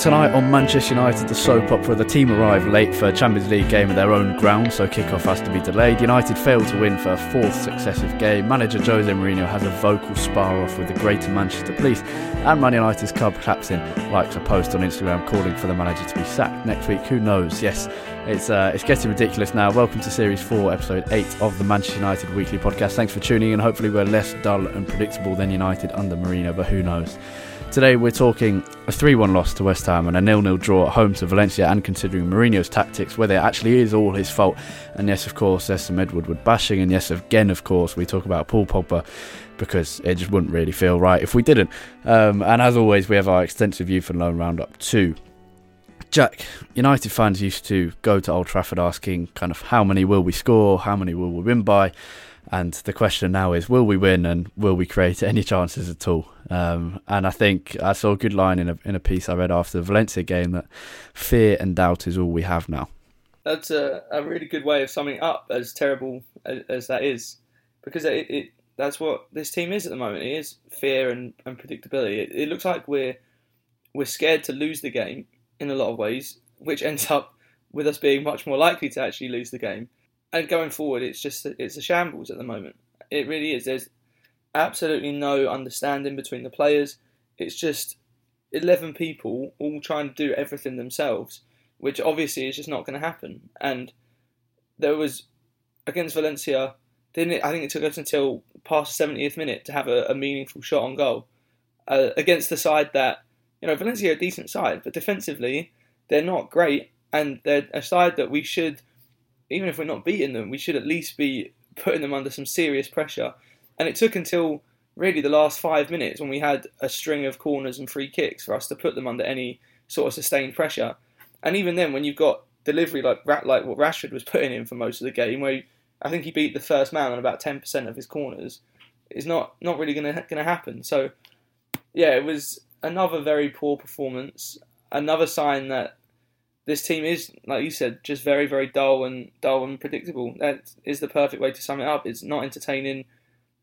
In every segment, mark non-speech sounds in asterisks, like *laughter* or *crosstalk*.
Tonight on Manchester United, the soap opera, the team arrive late for a Champions League game at their own ground, so kickoff has to be delayed. United fail to win for a fourth successive game. Manager Jose Mourinho has a vocal spar off with the Greater Manchester Police, and Man United's club captain likes a post on Instagram calling for the manager to be sacked next week. Who knows? Yes, it's uh, it's getting ridiculous now. Welcome to Series 4, Episode 8 of the Manchester United Weekly Podcast. Thanks for tuning in. Hopefully, we're less dull and predictable than United under Mourinho, but who knows? Today we're talking a 3 1 loss to West Ham and a 0 0 draw at home to Valencia, and considering Mourinho's tactics, whether it actually is all his fault. And yes, of course, there's some Ed Woodward bashing, and yes, again, of course, we talk about Paul Pogba because it just wouldn't really feel right if we didn't. Um, and as always, we have our extensive youth and loan roundup too. Jack, United fans used to go to Old Trafford asking kind of how many will we score, how many will we win by, and the question now is will we win and will we create any chances at all? Um, and I think I saw a good line in a in a piece I read after the Valencia game that fear and doubt is all we have now. That's a, a really good way of summing up as terrible as, as that is, because it, it, that's what this team is at the moment. It is fear and, and predictability. It, it looks like we're we're scared to lose the game in a lot of ways, which ends up with us being much more likely to actually lose the game. And going forward, it's just it's a shambles at the moment. It really is. There's absolutely no understanding between the players. It's just 11 people all trying to do everything themselves, which obviously is just not going to happen. And there was, against Valencia, didn't it, I think it took us until past the 70th minute to have a, a meaningful shot on goal uh, against the side that, you know, Valencia are a decent side, but defensively, they're not great. And they're a side that we should, even if we're not beating them, we should at least be putting them under some serious pressure and it took until really the last five minutes when we had a string of corners and free kicks for us to put them under any sort of sustained pressure. And even then, when you've got delivery like like what Rashford was *laughs* putting in for most of the game, where I think he beat the first man on about ten percent of his corners, is not not really going to going to happen. So yeah, it was another very poor performance. Another sign that this team is, like you said, just very very dull and dull and predictable. That is the perfect way to sum it up. It's not entertaining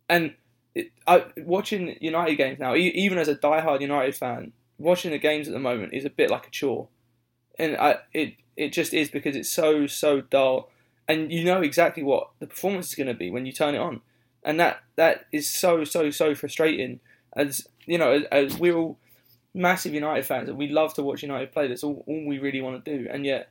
and it, I, watching United games now, even as a die-hard United fan, watching the games at the moment is a bit like a chore, and I, it it just is because it's so so dull, and you know exactly what the performance is going to be when you turn it on, and that that is so so so frustrating. As you know, as, as we're all massive United fans, and we love to watch United play. That's all, all we really want to do, and yet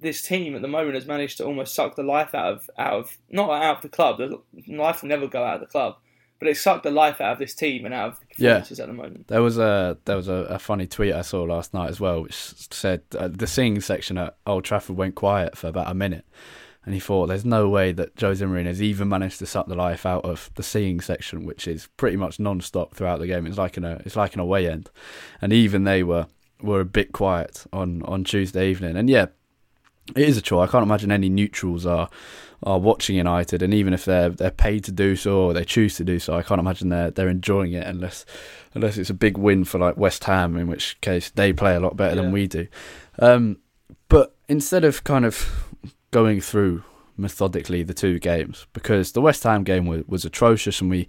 this team at the moment has managed to almost suck the life out of out of not out of the club. The life will never go out of the club, but it sucked the life out of this team and out of the performances yeah. at the moment. There was a there was a, a, funny tweet I saw last night as well, which said uh, the singing section at Old Trafford went quiet for about a minute. And he thought, there's no way that Jose Mourinho has even managed to suck the life out of the singing section, which is pretty much non-stop throughout the game. It's like an a, it's like an away end, and even they were were a bit quiet on, on Tuesday evening. And yeah, it is a chore. I can't imagine any neutrals are are watching United, and even if they're they're paid to do so or they choose to do so, I can't imagine they're they're enjoying it unless unless it's a big win for like West Ham, in which case they play a lot better yeah. than we do. Um, but instead of kind of going through methodically the two games because the West Ham game was, was atrocious, and we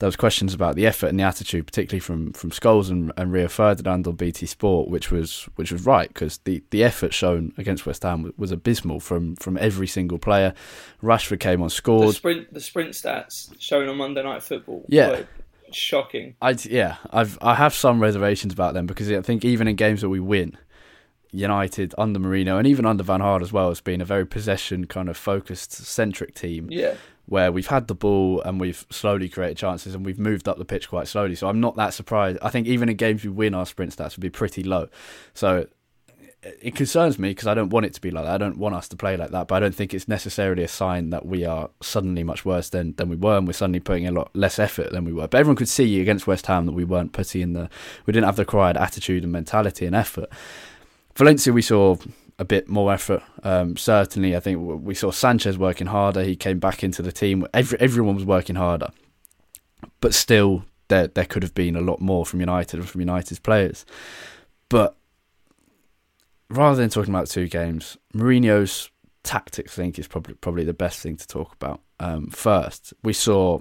there was questions about the effort and the attitude, particularly from from Scholes and, and Rio Ferdinand on BT Sport, which was which was right because the, the effort shown against West Ham was, was, abysmal from from every single player. Rashford came on, scored. The sprint the sprint stats shown on Monday Night Football. Yeah. Shocking. I yeah, I've I have some reservations about them because I think even in games that we win, United under Mourinho and even under Van Gaal as well has been a very possession kind of focused centric team. Yeah. Where we've had the ball and we've slowly created chances and we've moved up the pitch quite slowly. So I'm not that surprised. I think even in games we win, our sprint stats would be pretty low. So it concerns me because I don't want it to be like that. I don't want us to play like that, but I don't think it's necessarily a sign that we are suddenly much worse than, than we were and we're suddenly putting a lot less effort than we were. But everyone could see against West Ham that we weren't putting in the, we didn't have the required attitude and mentality and effort. Valencia, we saw a bit more effort. Um, certainly, I think we saw Sanchez working harder. He came back into the team. Every, everyone was working harder, but still, there there could have been a lot more from United and from United's players. But rather than talking about two games, Mourinho's tactics, I think, is probably probably the best thing to talk about. Um, first, we saw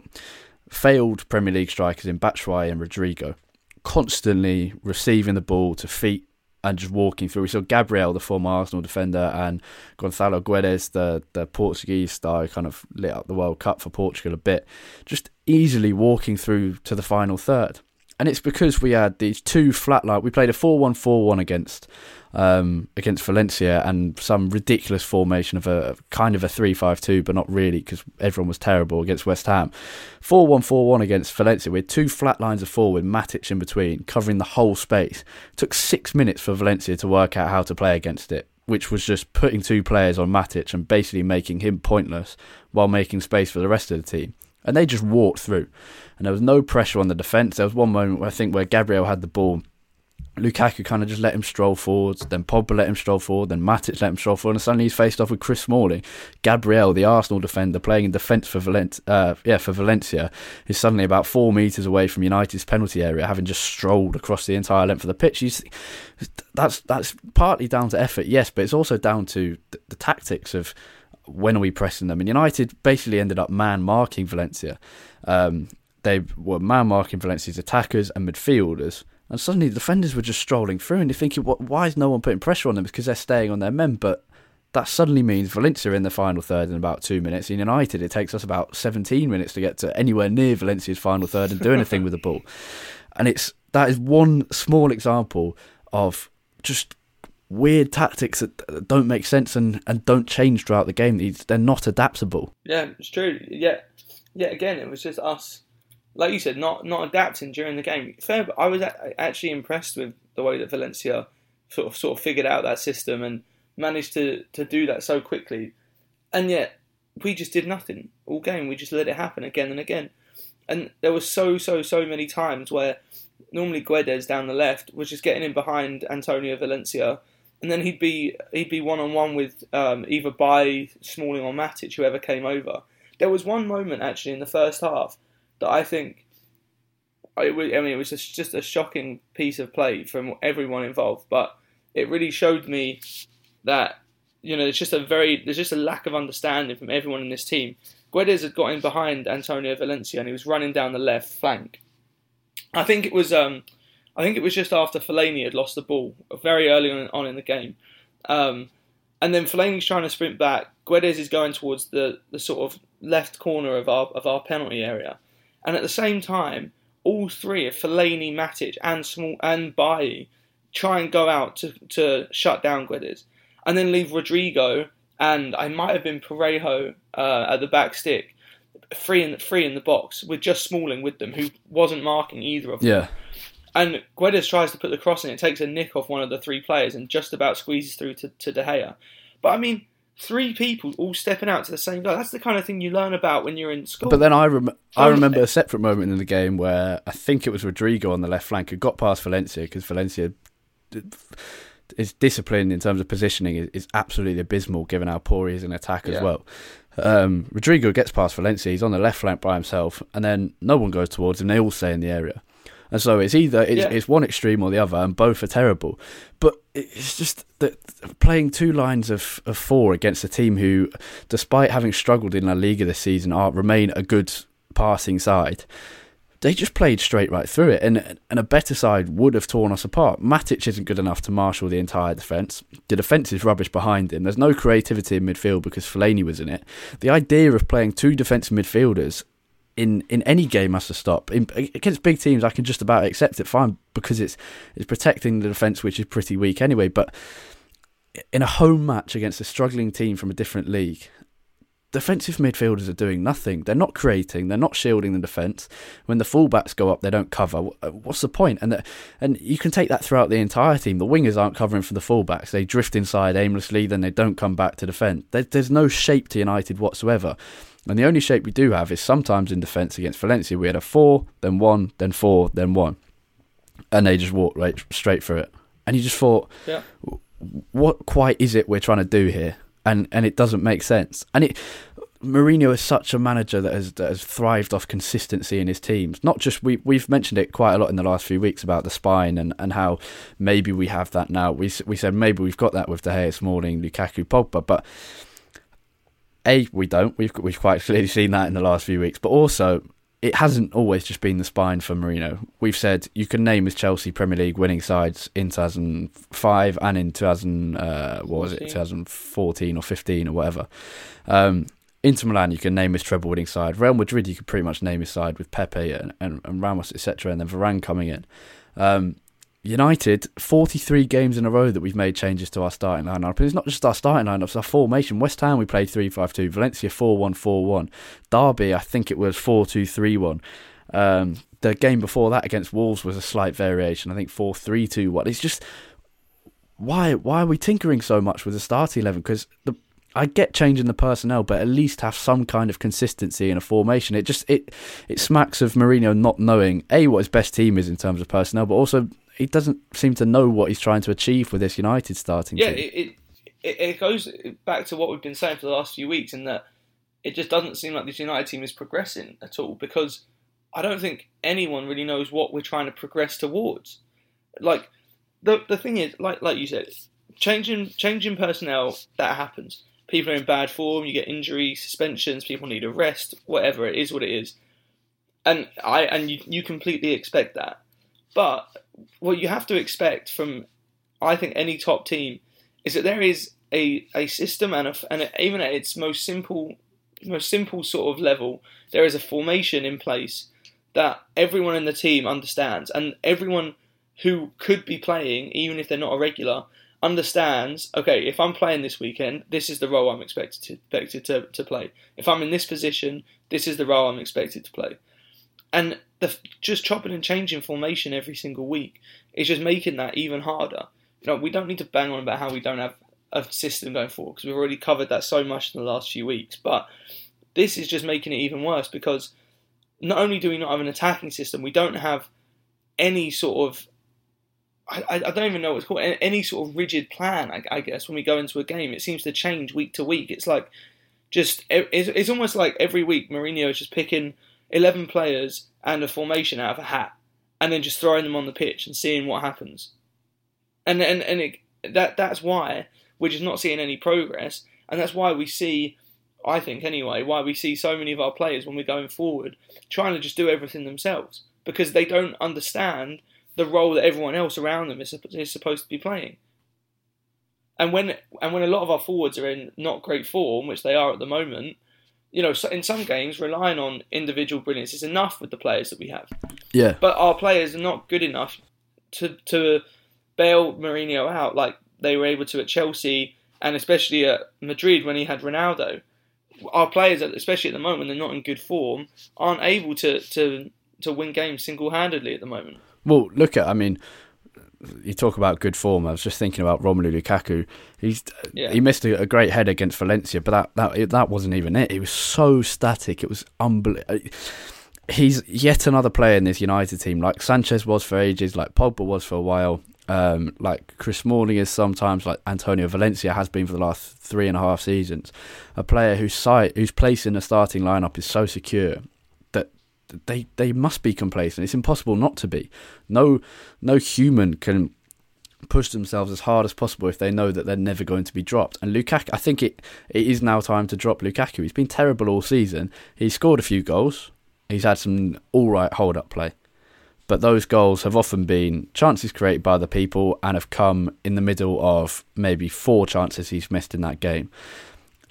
failed Premier League strikers in Batshuayi and Rodrigo constantly receiving the ball to feet and just walking through. We saw Gabriel, the former Arsenal defender, and Gonçalo Guedes, the, the Portuguese star, kind of lit up the World Cup for Portugal a bit, just easily walking through to the final third. And it's because we had these two flat line. We played a 4 1 4 1 against um, against Valencia and some ridiculous formation of a kind of a 3 5 2, but not really because everyone was terrible against West Ham. 4 1 4 1 against Valencia with two flat lines of four with Matic in between, covering the whole space. It took six minutes for Valencia to work out how to play against it. Which was just putting two players on Matic and basically making him pointless while making space for the rest of the team and they just walked through. And there was no pressure on the defence. There was one moment I think where Gabriel had the ball Lukaku kind of just let him stroll forwards, then Pogba let him stroll forward, then Matic let him stroll forward, and suddenly he's faced off with Chris Smalling. Gabriel, the Arsenal defender, playing in defence for Valencia, uh, yeah, for Valencia, is suddenly about four metres away from United's penalty area, having just strolled across the entire length of the pitch. He's, that's that's partly down to effort, yes, but it's also down to the, the tactics of when are we pressing them. And United basically ended up man marking Valencia. Um, they were man marking Valencia's attackers and midfielders and suddenly the defenders were just strolling through, and you're thinking, why is no one putting pressure on them? Because they're staying on their men. But that suddenly means Valencia in the final third in about two minutes. In United, it takes us about 17 minutes to get to anywhere near Valencia's final third and do anything with the ball. And it's that is one small example of just weird tactics that don't make sense and, and don't change throughout the game. They're not adaptable. Yeah, it's true. Yeah, yeah. Again, it was just us like you said, not not adapting during the game. Fair, I was actually impressed with the way that Valencia sort of sort of figured out that system and managed to to do that so quickly, and yet we just did nothing all game. We just let it happen again and again, and there was so so so many times where normally Guedes down the left was just getting in behind Antonio Valencia. And then he'd be he'd be one on one with um, either by Smalling or Matic, whoever came over. There was one moment actually in the first half that I think I, mean it was just, just a shocking piece of play from everyone involved, but it really showed me that you know there's just a very there's just a lack of understanding from everyone in this team. Guedes had got in behind Antonio Valencia and he was running down the left flank. I think it was um, I think it was just after Fellaini had lost the ball very early on, in the game. Um, and then Fellaini's trying to sprint back. Guedes is going towards the, the sort of left corner of our of our penalty area. And at the same time, all three of Fellaini, Matic, and Small and Bailly try and go out to, to shut down Guedes, and then leave Rodrigo and I might have been Parejo uh, at the back stick, free in the free in the box with just Smalling with them, who wasn't marking either of them. Yeah. And Guedes tries to put the cross in. It takes a nick off one of the three players and just about squeezes through to, to De Gea. But I mean, three people all stepping out to the same goal. That's the kind of thing you learn about when you're in school. But then I rem- I remember a separate moment in the game where I think it was Rodrigo on the left flank who got past Valencia because Valencia is discipline in terms of positioning is, is, absolutely abysmal given how poor he is in attack as yeah. well. Um, Rodrigo gets past Valencia, he's on the left flank by himself, and then no one goes towards him. They all stay in the area. And so it's either it's, yeah. it's, one extreme or the other, and both are terrible. But it's just that playing two lines of, of four against a team who, despite having struggled in La Liga this season, are remain a good passing side. They just played straight right through it, and and a better side would have torn us apart. Matic isn't good enough to marshal the entire defence. The defence is rubbish behind him. There's no creativity in midfield because Fellaini was in it. The idea of playing two defensive midfielders in, in any game has to stop. In, against big teams, I can just about accept it fine because it's it's protecting the defence, which is pretty weak anyway. But in a home match against a struggling team from a different league, defensive midfielders are doing nothing. They're not creating. They're not shielding the defence. When the fullbacks go up, they don't cover. Uh, what's the point? And the, and you can take that throughout the entire team. The wingers aren't covering for the fullbacks. They drift inside aimlessly, then they don't come back to defend. There, there's no shape to United whatsoever. And the only shape we do have is sometimes in defence against Valencia. We had a four, then one, then four, then one, and they just walked right straight through it. And you just thought, yeah. what quite is it we're trying to do here? and and it doesn't make sense. And it Mourinho is such a manager that has that has thrived off consistency in his teams. Not just we we've mentioned it quite a lot in the last few weeks about the spine and, and how maybe we have that now. We we said maybe we've got that with De Gea, Smalling, Lukaku, Pogba, but a we don't. We've we've quite clearly seen that in the last few weeks. But also it hasn't always just been the spine for Mourinho. We've said you can name his Chelsea Premier League winning sides in 2005 and in 2000, uh, what was it, 2014 or 15 or whatever. Um, Inter Milan, you can name his treble winning side. Real Madrid, you could pretty much name his side with Pepe and, and, and Ramos, etc., and then Varane coming in. Um, United, 43 games in a row that we've made changes to our starting lineup. And it's not just our starting lineup, it's our formation. West Ham, we played 3 5 2. Valencia, 4 1 4 1. Derby, I think it was 4 2 3 1. Um, the game before that against Wolves was a slight variation. I think 4 3 2 1. It's just. Why, why are we tinkering so much with the starting 11? Because the I get changing the personnel, but at least have some kind of consistency in a formation. It just it it smacks of Mourinho not knowing a what his best team is in terms of personnel, but also he doesn't seem to know what he's trying to achieve with this United starting yeah, team. Yeah, it, it, it goes back to what we've been saying for the last few weeks, in that it just doesn't seem like this United team is progressing at all because I don't think anyone really knows what we're trying to progress towards. Like the the thing is, like like you said, changing changing personnel that happens. People are in bad form. You get injuries, suspensions. People need a rest. Whatever it is, what it is, and I and you, you completely expect that. But what you have to expect from, I think, any top team is that there is a, a system and, a, and even at its most simple most simple sort of level, there is a formation in place that everyone in the team understands, and everyone who could be playing, even if they're not a regular, understands. Okay, if I'm playing this weekend, this is the role I'm expected to expected to, to play. If I'm in this position, this is the role I'm expected to play. And the, just chopping and changing formation every single week is just making that even harder. You know, we don't need to bang on about how we don't have a system going forward because we've already covered that so much in the last few weeks. But this is just making it even worse because not only do we not have an attacking system, we don't have any sort of I, I don't even know what's called any sort of rigid plan. I, I, guess when we go into a game, it seems to change week to week. It's like just it's, it's almost like every week Mourinho is just picking 11 players and a formation out of a hat and then just throwing them on the pitch and seeing what happens. And and, and it, that that's why we're just not seeing any progress. And that's why we see, I think anyway, why we see so many of our players when we're going forward trying to just do everything themselves because they don't understand the role that everyone else around them is, is supposed to be playing. And when and when a lot of our forwards are in not great form, which they are at the moment, you know, in some games, relying on individual brilliance is enough with the players that we have. Yeah. But our players are not good enough to to bail Mourinho out like they were able to at Chelsea and especially at Madrid when he had Ronaldo. Our players, especially at the moment, they're not in good form, aren't able to to to win games single handedly at the moment. Well, look at, I mean, you talk about good form. I was just thinking about Romelu Lukaku. He's yeah. he missed a, a, great head against Valencia, but that that that wasn't even it. He was so static. It was unbelievable. He's yet another player in this United team, like Sanchez was for ages, like Pogba was for a while, um, like Chris Smalling is sometimes, like Antonio Valencia has been for the last three and a half seasons. A player whose site, whose place in the starting lineup is so secure they they must be complacent. It's impossible not to be. No no human can push themselves as hard as possible if they know that they're never going to be dropped. And Lukaku, I think it it is now time to drop Lukaku. He's been terrible all season. He's scored a few goals. He's had some all right hold up play. But those goals have often been chances created by other people and have come in the middle of maybe four chances he's missed in that game.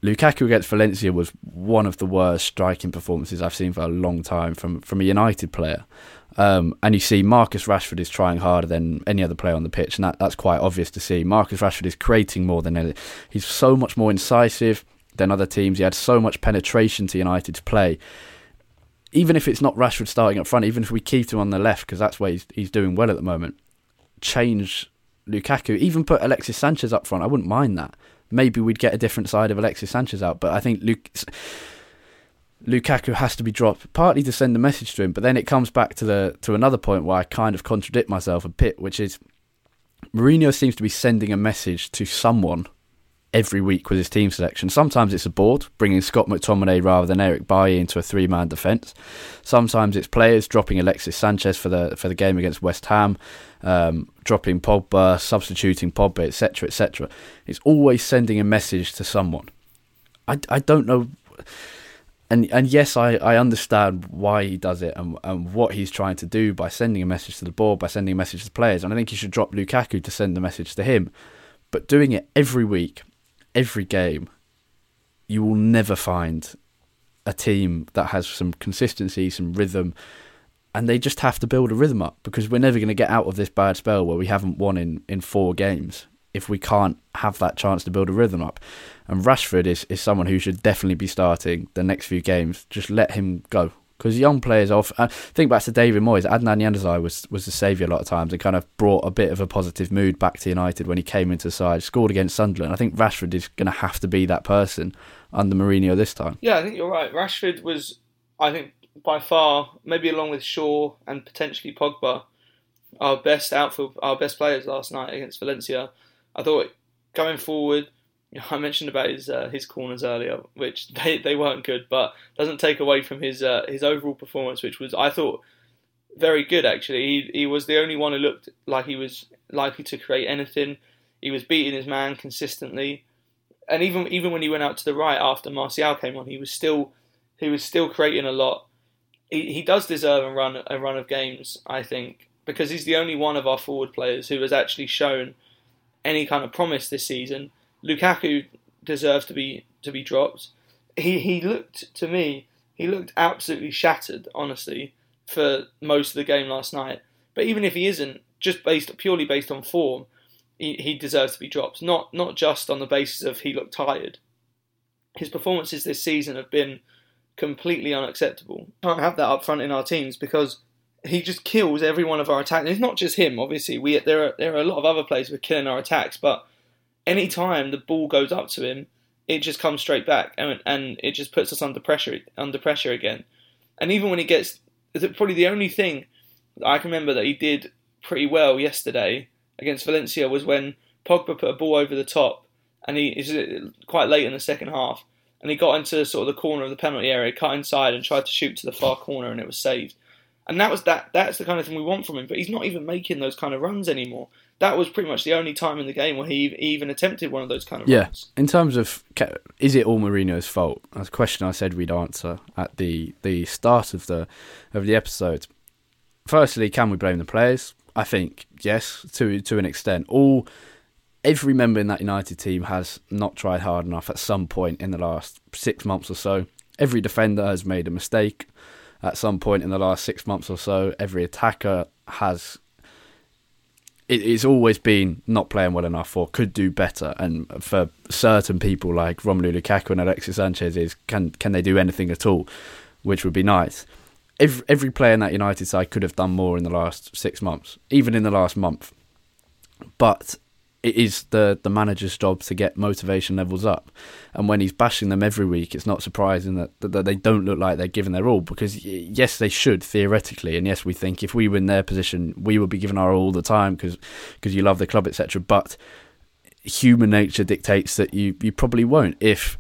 Lukaku against Valencia was one of the worst striking performances I've seen for a long time from, from a United player. Um, and you see Marcus Rashford is trying harder than any other player on the pitch, and that, that's quite obvious to see. Marcus Rashford is creating more than any. He's so much more incisive than other teams. He had so much penetration to United's play. Even if it's not Rashford starting up front, even if we keep him on the left, because that's where he's, he's doing well at the moment, change Lukaku, even put Alexis Sanchez up front, I wouldn't mind that. Maybe we'd get a different side of Alexis Sanchez out, but I think Luke Lukaku has to be dropped, partly to send a message to him, but then it comes back to the to another point where I kind of contradict myself a bit, which is Mourinho seems to be sending a message to someone every week with his team selection. Sometimes it's a board, bringing Scott McTominay rather than Eric Bailly into a three-man defence. Sometimes it's players dropping Alexis Sanchez for the for the game against West Ham, um, dropping Pogba, substituting Pogba, etc., etc. It's always sending a message to someone. I, I don't know and and yes, I, I understand why he does it and and what he's trying to do by sending a message to the board, by sending a message to the players. And I think he should drop Lukaku to send the message to him. But doing it every week, every game, you will never find a team that has some consistency, some rhythm, and they just have to build a rhythm up because we're never going to get out of this bad spell where we haven't won in, in four games if we can't have that chance to build a rhythm up. And Rashford is, is someone who should definitely be starting the next few games. Just let him go. Because young players off. Uh, think back to David Moyes. Adnan Januzaj was, was the saviour a lot of times and kind of brought a bit of a positive mood back to United when he came into the side, scored against Sunderland. I think Rashford is going to have to be that person under Mourinho this time. Yeah, I think you're right. Rashford was, I think, by far, maybe along with Shaw and potentially Pogba, our best outfield, our best players last night against Valencia. I thought going forward, *laughs* I mentioned about his uh, his corners earlier, which *laughs* they, they weren't good, but doesn't take away from his uh, his overall performance, which was I thought very good actually. He he was the only one who looked like he was likely to create anything. He was beating his man consistently, and even even when he went out to the right after Martial came on, he was still he was still creating a lot. He he does deserve a run a run of games, I think, because he's the only one of our forward players who has actually shown any kind of promise this season. Lukaku deserves to be to be dropped. He he looked to me he looked absolutely shattered, honestly, for most of the game last night. But even if he isn't, just based purely based on form, he, he deserves to be dropped. Not not just on the basis of he looked tired. His performances this season have been completely unacceptable. Can't have that up front in our teams because he just kills every one of our attacks. It's not just him, obviously. We there are there are a lot of other players who are killing our attacks, but any time the ball goes up to him, it just comes straight back, and and it just puts us under pressure under pressure again. And even when he gets, probably the only thing I can remember that he did pretty well yesterday against Valencia was when Pogba put a ball over the top, and he is quite late in the second half, and he got into sort of the corner of the penalty area, cut inside, and tried to shoot to the far corner, and it was saved. And that was that. That's the kind of thing we want from him. But he's not even making those kind of runs anymore. That was pretty much the only time in the game where he even attempted one of those kind of yeah. runs. In terms of, is it all Mourinho's fault? That's a question I said we'd answer at the the start of the of the episode. Firstly, can we blame the players? I think yes, to to an extent. All every member in that United team has not tried hard enough at some point in the last six months or so. Every defender has made a mistake at some point in the last six months or so. Every attacker has. it's always been not playing well enough or could do better. And for certain people like Romelu Lukaku and Alexis Sanchez, is can can they do anything at all, which would be nice. Every every player in that United side could have done more in the last six months, even in the last month. But it is the the manager's job to get motivation levels up. And when he's bashing them every week, it's not surprising that, that, that they don't look like they're giving their all. Because yes, they should theoretically, and yes, we think if we were in their position, we would be giving our all the time because because you love the club, etc. But human nature dictates that you you probably won't if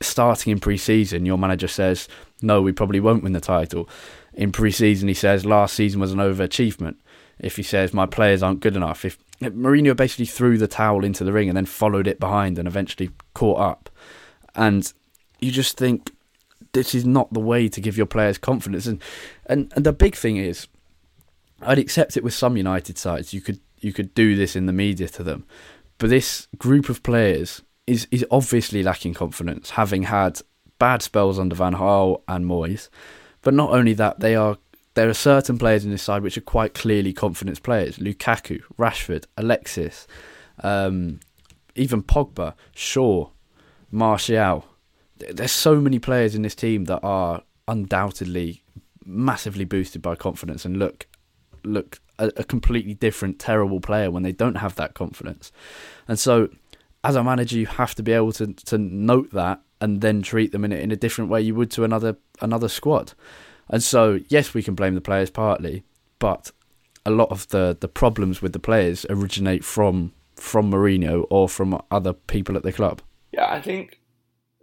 starting in pre-season your manager says no we probably won't win the title in pre-season he says last season was an overachievement if he says my players aren't good enough. If Mourinho basically threw the towel into the ring and then followed it behind and eventually caught up, and you just think this is not the way to give your players confidence. And and, and the big thing is, I'd accept it with some United sides. You could you could do this in the media to them, but this group of players is is obviously lacking confidence, having had bad spells under Van Gaal and Moyes. But not only that, they are there are certain players in this side which are quite clearly confidence players: Lukaku, Rashford, Alexis, um, even Pogba, Shaw, Martial. There's so many players in this team that are undoubtedly massively boosted by confidence and look look a, a completely different, terrible player when they don't have that confidence. And so, as a manager, you have to be able to to note that and then treat them in a, in a different way you would to another another squad. And so, yes, we can blame the players partly, but a lot of the, the problems with the players originate from from Mourinho or from other people at the club. Yeah, I think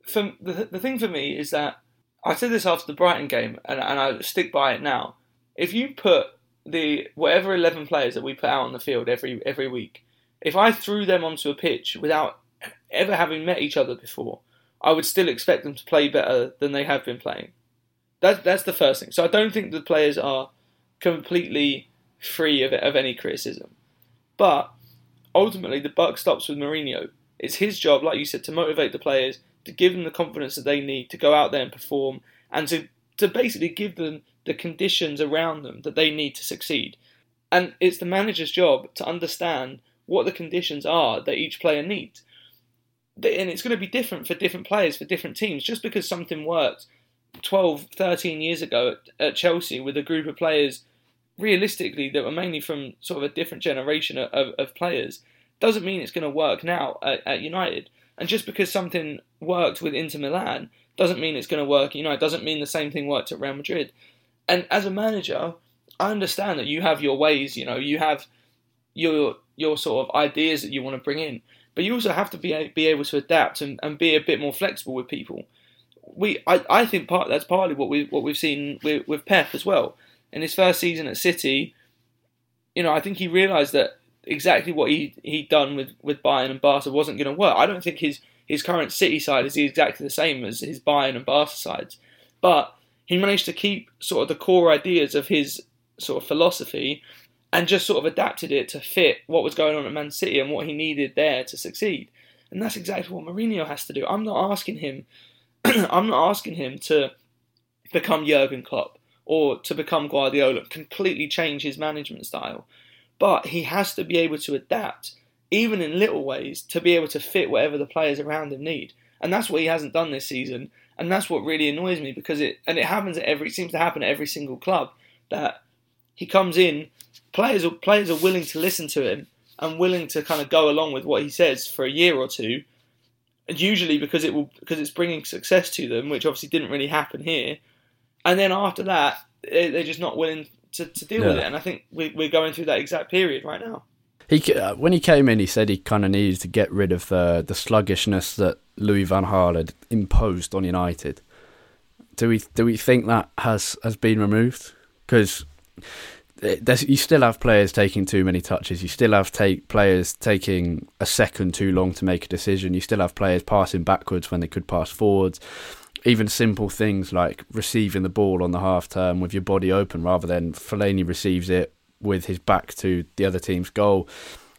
for, the the thing for me is that I said this after the Brighton game, and, and I stick by it now. If you put the whatever eleven players that we put out on the field every every week, if I threw them onto a pitch without ever having met each other before, I would still expect them to play better than they have been playing. That, that's the first thing. So I don't think the players are completely free of, of any criticism. But ultimately, the buck stops with Mourinho. It's his job, like you said, to motivate the players, to give them the confidence that they need to go out there and perform, and to, to basically give them the conditions around them that they need to succeed. And it's the manager's job to understand what the conditions are that each player needs and it's going to be different for different players for different teams. Just because something worked 12, 13 years ago at, at Chelsea with a group of players, realistically, that were mainly from sort of a different generation of, of players, doesn't mean it's going to work now at, at United. And just because something worked with Inter Milan doesn't mean it's going to work. You know, it doesn't mean the same thing worked at Real Madrid. And as a manager, I understand that you have your ways. You know, you have your your sort of ideas that you want to bring in but you also have to be be able to adapt and, and be a bit more flexible with people. We, I, I think part that's partly what we what we've seen with, with Pep as well. In his first season at City, you know, I think he realised that exactly what he he'd done with, with Bayern and Barca wasn't going to work. I don't think his his current City side is exactly the same as his Bayern and Barca sides, but he managed to keep sort of the core ideas of his sort of philosophy and just sort of adapted it to fit what was going on at Man City and what he needed there to succeed. And that's exactly what Mourinho has to do. I'm not asking him *clears throat* I'm not asking him to become Jurgen Klopp or to become Guardiola, completely change his management style. But he has to be able to adapt, even in little ways, to be able to fit whatever the players around him need. And that's what he hasn't done this season. And that's what really annoys me because it and it happens at every it seems to happen at every single club that he comes in players are, players are willing to listen to him and willing to kind of go along with what he says for a year or two. And usually because it will because it's bringing success to them, which obviously didn't really happen here. And then after that, they're just not willing to, to deal with it. And I think we're going through that exact period right now. He uh, when he came in, he said he kind of needed to get rid of the the sluggishness that Louis van Gaal had imposed on United. Do we do we think that has has been removed? Because you still have players taking too many touches. You still have take players taking a second too long to make a decision. You still have players passing backwards when they could pass forwards. Even simple things like receiving the ball on the half turn with your body open rather than Fellaini receives it with his back to the other team's goal.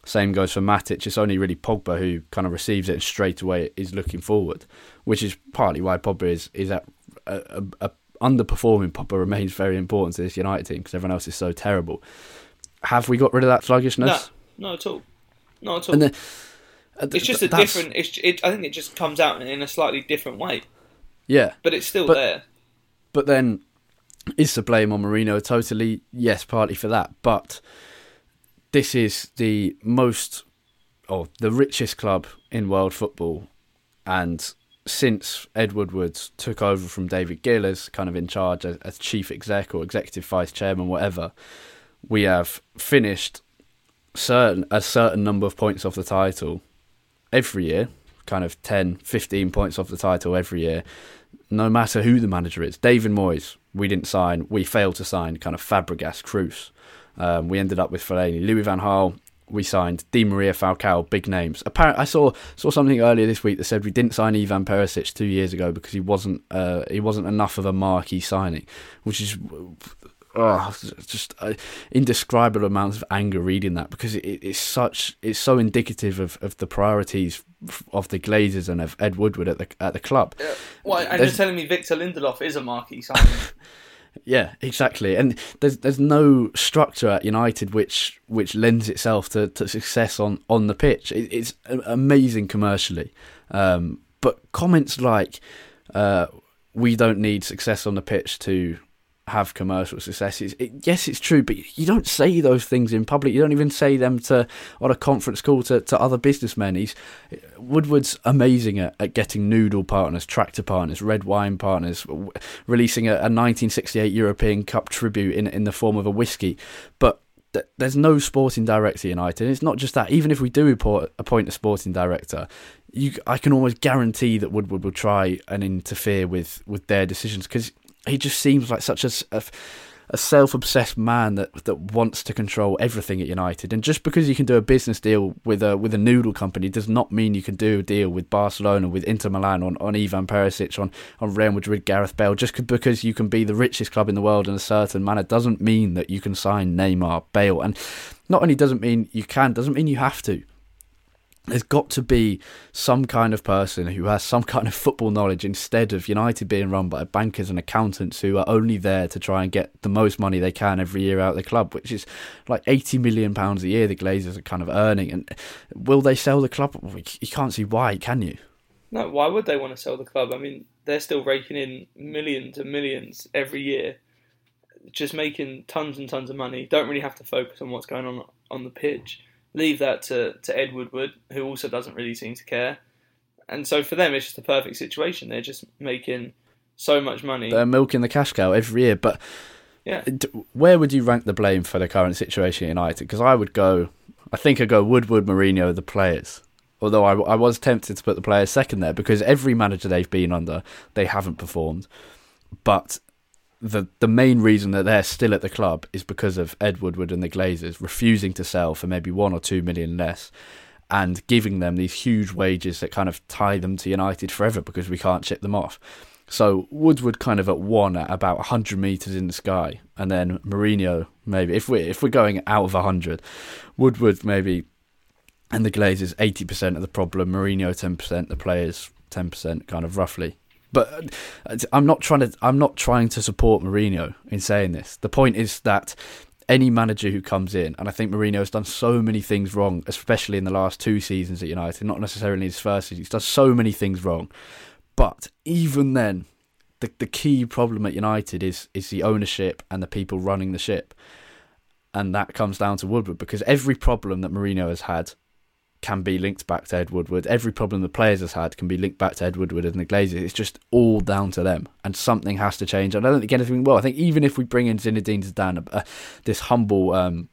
Same goes for Matic. It's only really Pogba who kind of receives it and straight away is looking forward, which is partly why Pogba is is at a, a, a underperforming Pogba remains very important to this United team because everyone else is so terrible. Have we got rid of that sluggishness? No, not at all. Not at all. Uh, it's just a different. It's, it, I think it just comes out in a slightly different way. Yeah, but it's still but, there. But then, is the blame on Mourinho totally? Yes, partly for that. But this is the most, or the richest club in world football, and since Ed Woodward took over from David Gill as kind of in charge as, as chief exec or executive vice chairman, whatever, we have finished certain a certain number of points off the title every year, kind of 10, 15 points off the title every year, no matter who the manager is. David Moyes, we didn't sign, we failed to sign kind of Fabregas, Cruz. Um, we ended up with Fellaini, Louis Van Gaal. We signed Di Maria Falcao, big names. Apparently, I saw saw something earlier this week that said we didn't sign Ivan Perisic two years ago because he wasn't uh, he wasn't enough of a marquee signing, which is oh, just uh, indescribable amounts of anger reading that because it, it's such it's so indicative of, of the priorities of the Glazers and of Ed Woodward at the at the club. Yeah. Well, and There's, you're telling me Victor Lindelof is a marquee signing. *laughs* yeah, exactly. And there's there's no structure at United which which lends itself to, to success on, on the pitch. It, it's amazing commercially, um, but comments like uh, "we don't need success on the pitch to have commercial successes. It, yes, it's true, but you don't say those things in public. You don't even say them to on a conference call to, to other businessmen. He's Woodward's amazing at, at getting noodle partners, tractor partners, red wine partners, releasing a, a 1968 European Cup tribute in in the form of a whiskey, but there's no sporting director United. It's not just that. Even if we do appoint a sporting director, you, I can almost guarantee that Woodward will try and interfere with, with their decisions because he just seems like such a, a, a self-obsessed man that that wants to control everything at United. And just because you can do a business deal with a with a noodle company does not mean you can do a deal with Barcelona, with Inter Milan, on, on Ivan Perisic, on on Real Madrid, Gareth Bale. Just because you can be the richest club in the world in a certain manner doesn't mean that you can sign Neymar, Bale, and not only doesn't mean you can, doesn't mean you have to there's got to be some kind of person who has some kind of football knowledge instead of United being run by bankers and accountants who are only there to try and get the most money they can every year out of the club, which is like 80 million pounds a year the Glazers are kind of earning. And will they sell the club? You can't see why, can you? No, why would they want to sell the club? I mean, they're still raking in millions and millions every year, just making tons and tons of money. Don't really have to focus on what's going on on the pitch leave that to, to Ed Woodward, who also doesn't really seem to care. And so for them, it's just a perfect situation. They're just making so much money. They're milking the cash cow every year. But yeah. where would you rank the blame for the current situation at United? Because I would go, I think I'd go Woodward, Mourinho, the players. Although I, I was tempted to put the players second there because every manager they've been under, they haven't performed. But the the main reason that they're still at the club is because of Ed Woodward and the Glazers refusing to sell for maybe one or two million less and giving them these huge wages that kind of tie them to United forever because we can't ship them off. So Woodward kind of at one at about 100 meters in the sky, and then Mourinho maybe if we if we're going out of 100, Woodward maybe, and the Glazers 80% of the problem, Mourinho 10%, the players 10%, kind of roughly. But uh, I'm not trying to. I'm not trying to support Mourinho in saying this. The point is that any manager who comes in, and I think Mourinho has done so many things wrong, especially in the last two seasons at United, not necessarily his first season. He's done so many things wrong. But even then, the the key problem at United is is the ownership and the people running the ship. And that comes down to Woodward because every problem that Mourinho has had can be linked back to Ed Woodward. Every problem the players has had can be linked back to Ed Woodward and the Glazers. It's just all down to them, and something has to change. And I don't think anything will. I think even if we bring in Zinedine Zidane, uh, this humble um,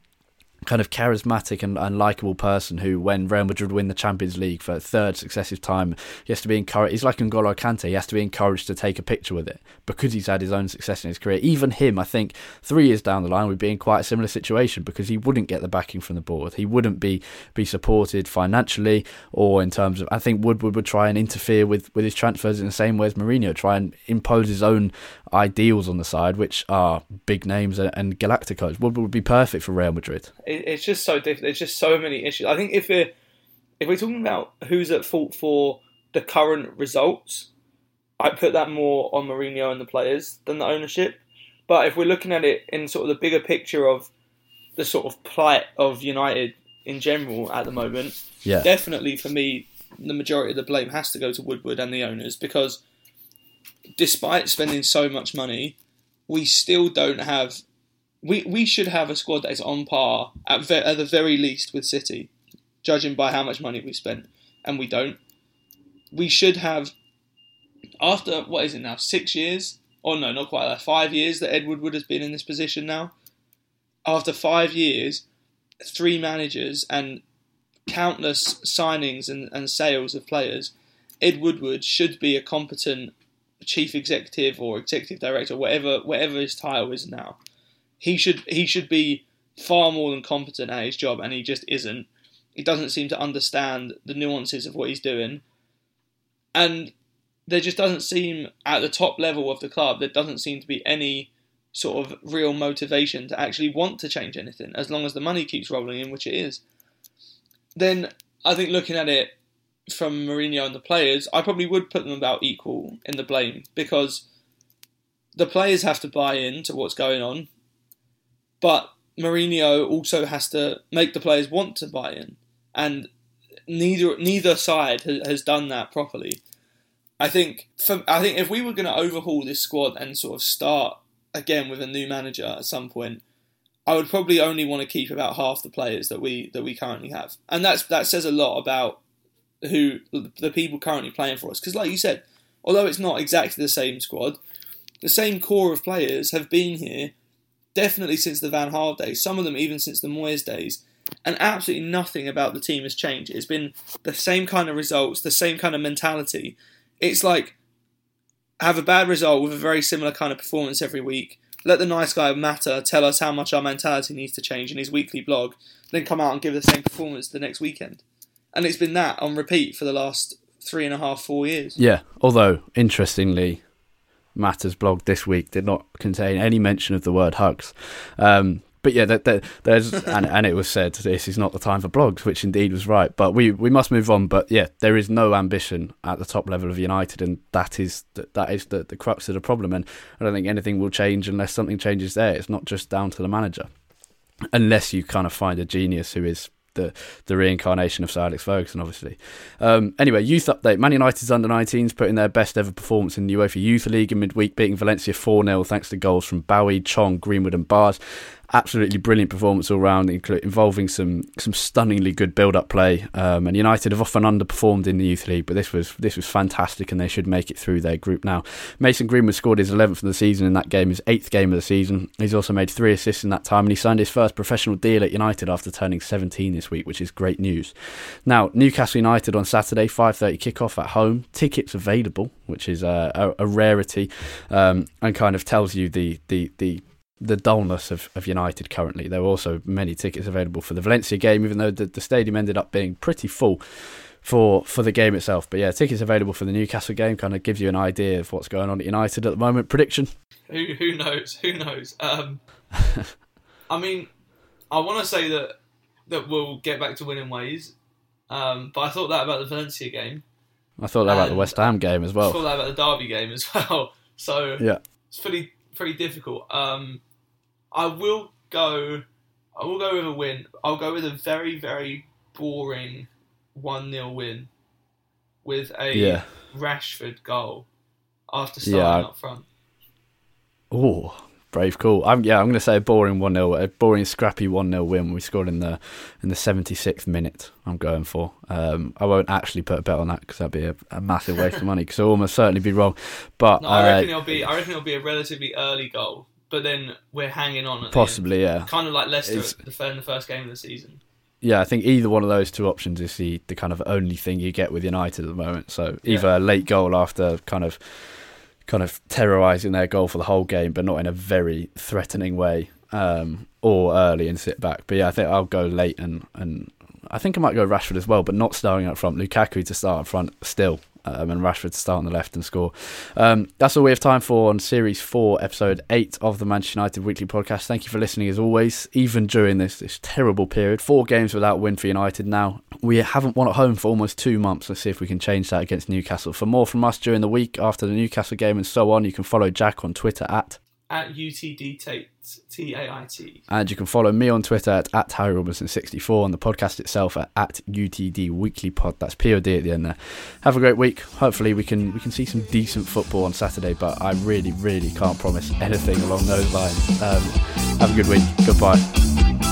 kind of charismatic and, and likable person who, when Real Madrid win the Champions League for a third successive time, he has to be encouraged. He's like N'Golo Kante. He has to be encouraged to take a picture with it because he's had his own success in his career. Even him, I think, three years down the line would be in quite a similar situation because he wouldn't get the backing from the board. He wouldn't be be supported financially or in terms of. I think Woodward would try and interfere with with his transfers in the same way as Mourinho, try and impose his own ideals on the side, which are big names and, and Galacticos. Woodward would be perfect for Real Madrid it, it's just so different. There's just so many issues. I think if we're if we're talking about who's at fault for the current results, I put that more on Mourinho and the players than the ownership. But if we're looking at it in sort of the bigger picture of the sort of plight of United in general at the moment, yeah. definitely for me, the majority of the blame has to go to Woodward and the owners because despite spending so much money, we still don't have we we should have a squad that is on par at, ve- at the very least with City, judging by how much money we spent, and we don't. We should have after what is it now six years? Oh no, not quite. Like five years that Ed Woodward has been in this position now. After five years, three managers and countless signings and, and sales of players, Ed Woodward should be a competent chief executive or executive director, whatever whatever his title is now he should he should be far more than competent at his job, and he just isn't. He doesn't seem to understand the nuances of what he's doing, and there just doesn't seem at the top level of the club. There doesn't seem to be any sort of real motivation to actually want to change anything, as long as the money keeps rolling in, which it is. Then I think looking at it from Mourinho and the players, I probably would put them about equal in the blame because the players have to buy in to what's going on, but Mourinho also has to make the players want to buy in, and neither neither side has, has done that properly. I think for, I think if we were going to overhaul this squad and sort of start again with a new manager at some point, I would probably only want to keep about half the players that we that we currently have, and that's that says a lot about who the people currently playing for us. Because, like you said, although it's not exactly the same squad, the same core of players have been here definitely since the Van Gaal days. Some of them even since the Moyes days, and absolutely nothing about the team has changed. It's been the same kind of results, the same kind of mentality. It's like have a bad result with a very similar kind of performance every week. Let the nice guy Mata tell us how much our mentality needs to change in his weekly blog, then come out and give the same performance the next weekend and it's been that on repeat for the last three and a half, four years. Yeah, although interestingly, Mata's blog this week did not contain any mention of the word hugs. Um, but yeah, there's *laughs* and, and it was said this is not the time for blogs, which indeed was right. But we, we must move on. But yeah, there is no ambition at the top level of United, and that is that is the, the crux of the problem. And I don't think anything will change unless something changes there. It's not just down to the manager, unless you kind of find a genius who is the the reincarnation of Sir Alex Ferguson, obviously. Um, anyway, youth update. Man United's under 19s put in their best ever performance in the UEFA Youth League in midweek, beating Valencia 4 0 thanks to goals from Bohui, Chong, Greenwood, and Bars absolutely brilliant performance all round, involving some some stunningly good build up play. Um, and United have often underperformed in the youth league, but this was this was fantastic, and they should make it through their group now. Mason Greenwood scored his 11th of the season in that game, his eighth game of the season. He's also made three assists in that time, and he signed his first professional deal at United after turning 17 this week, which is great news. Now Newcastle United on Saturday, 5:30 kickoff at home. Tickets available, which is a, a, a rarity, um, and kind of tells you the the the the dullness of, of United currently. There were also many tickets available for the Valencia game, even though the, the stadium ended up being pretty full for for the game itself. But yeah, tickets available for the Newcastle game kind of gives you an idea of what's going on at United at the moment. Prediction? Who who knows? Who knows? Um, *laughs* I mean, I want to say that that we'll get back to winning ways, um, but I thought that about the Valencia game. I thought that about the West Ham game as well. I thought that about the Derby game as *laughs* well. So yeah, it's pretty pretty difficult. Um, I will go. I will go with a win. I'll go with a very very boring one 0 win with a yeah. Rashford goal after starting yeah. up front. Oh, brave call. I'm yeah. I'm going to say a boring one 0 a boring scrappy one 0 win. We scored in the in the 76th minute. I'm going for. Um, I won't actually put a bet on that because that'd be a, a massive waste of money. Because I'll almost certainly be wrong. But no, I reckon uh, it'll be. I reckon it'll be a relatively early goal but then we're hanging on. Possibly, yeah. Kind of like Leicester the, in the first game of the season. Yeah, I think either one of those two options is the, the kind of only thing you get with United at the moment. So either yeah. a late goal after kind of kind of terrorising their goal for the whole game, but not in a very threatening way, um, or early and sit back. But yeah, I think I'll go late and and I think I might go Rashford as well, but not starting up front. Lukaku to start up front still um, and Rashford to start on the left and score. Um, that's all we have time for on Series 4, Episode 8 of the Manchester United Weekly Podcast. Thank you for listening as always, even during this, this terrible period. Four games without win for United now. We haven't won at home for almost two months. Let's see if we can change that against Newcastle. For more from us during the week after the Newcastle game and so on, you can follow Jack on Twitter at at UTD T A I T. And you can follow me on Twitter at, at Harry Robinson64 and the podcast itself at, at UTD Weekly Pod. That's POD at the end there. Have a great week. Hopefully we can we can see some decent football on Saturday, but I really, really can't promise anything along those lines. Um, have a good week. Goodbye.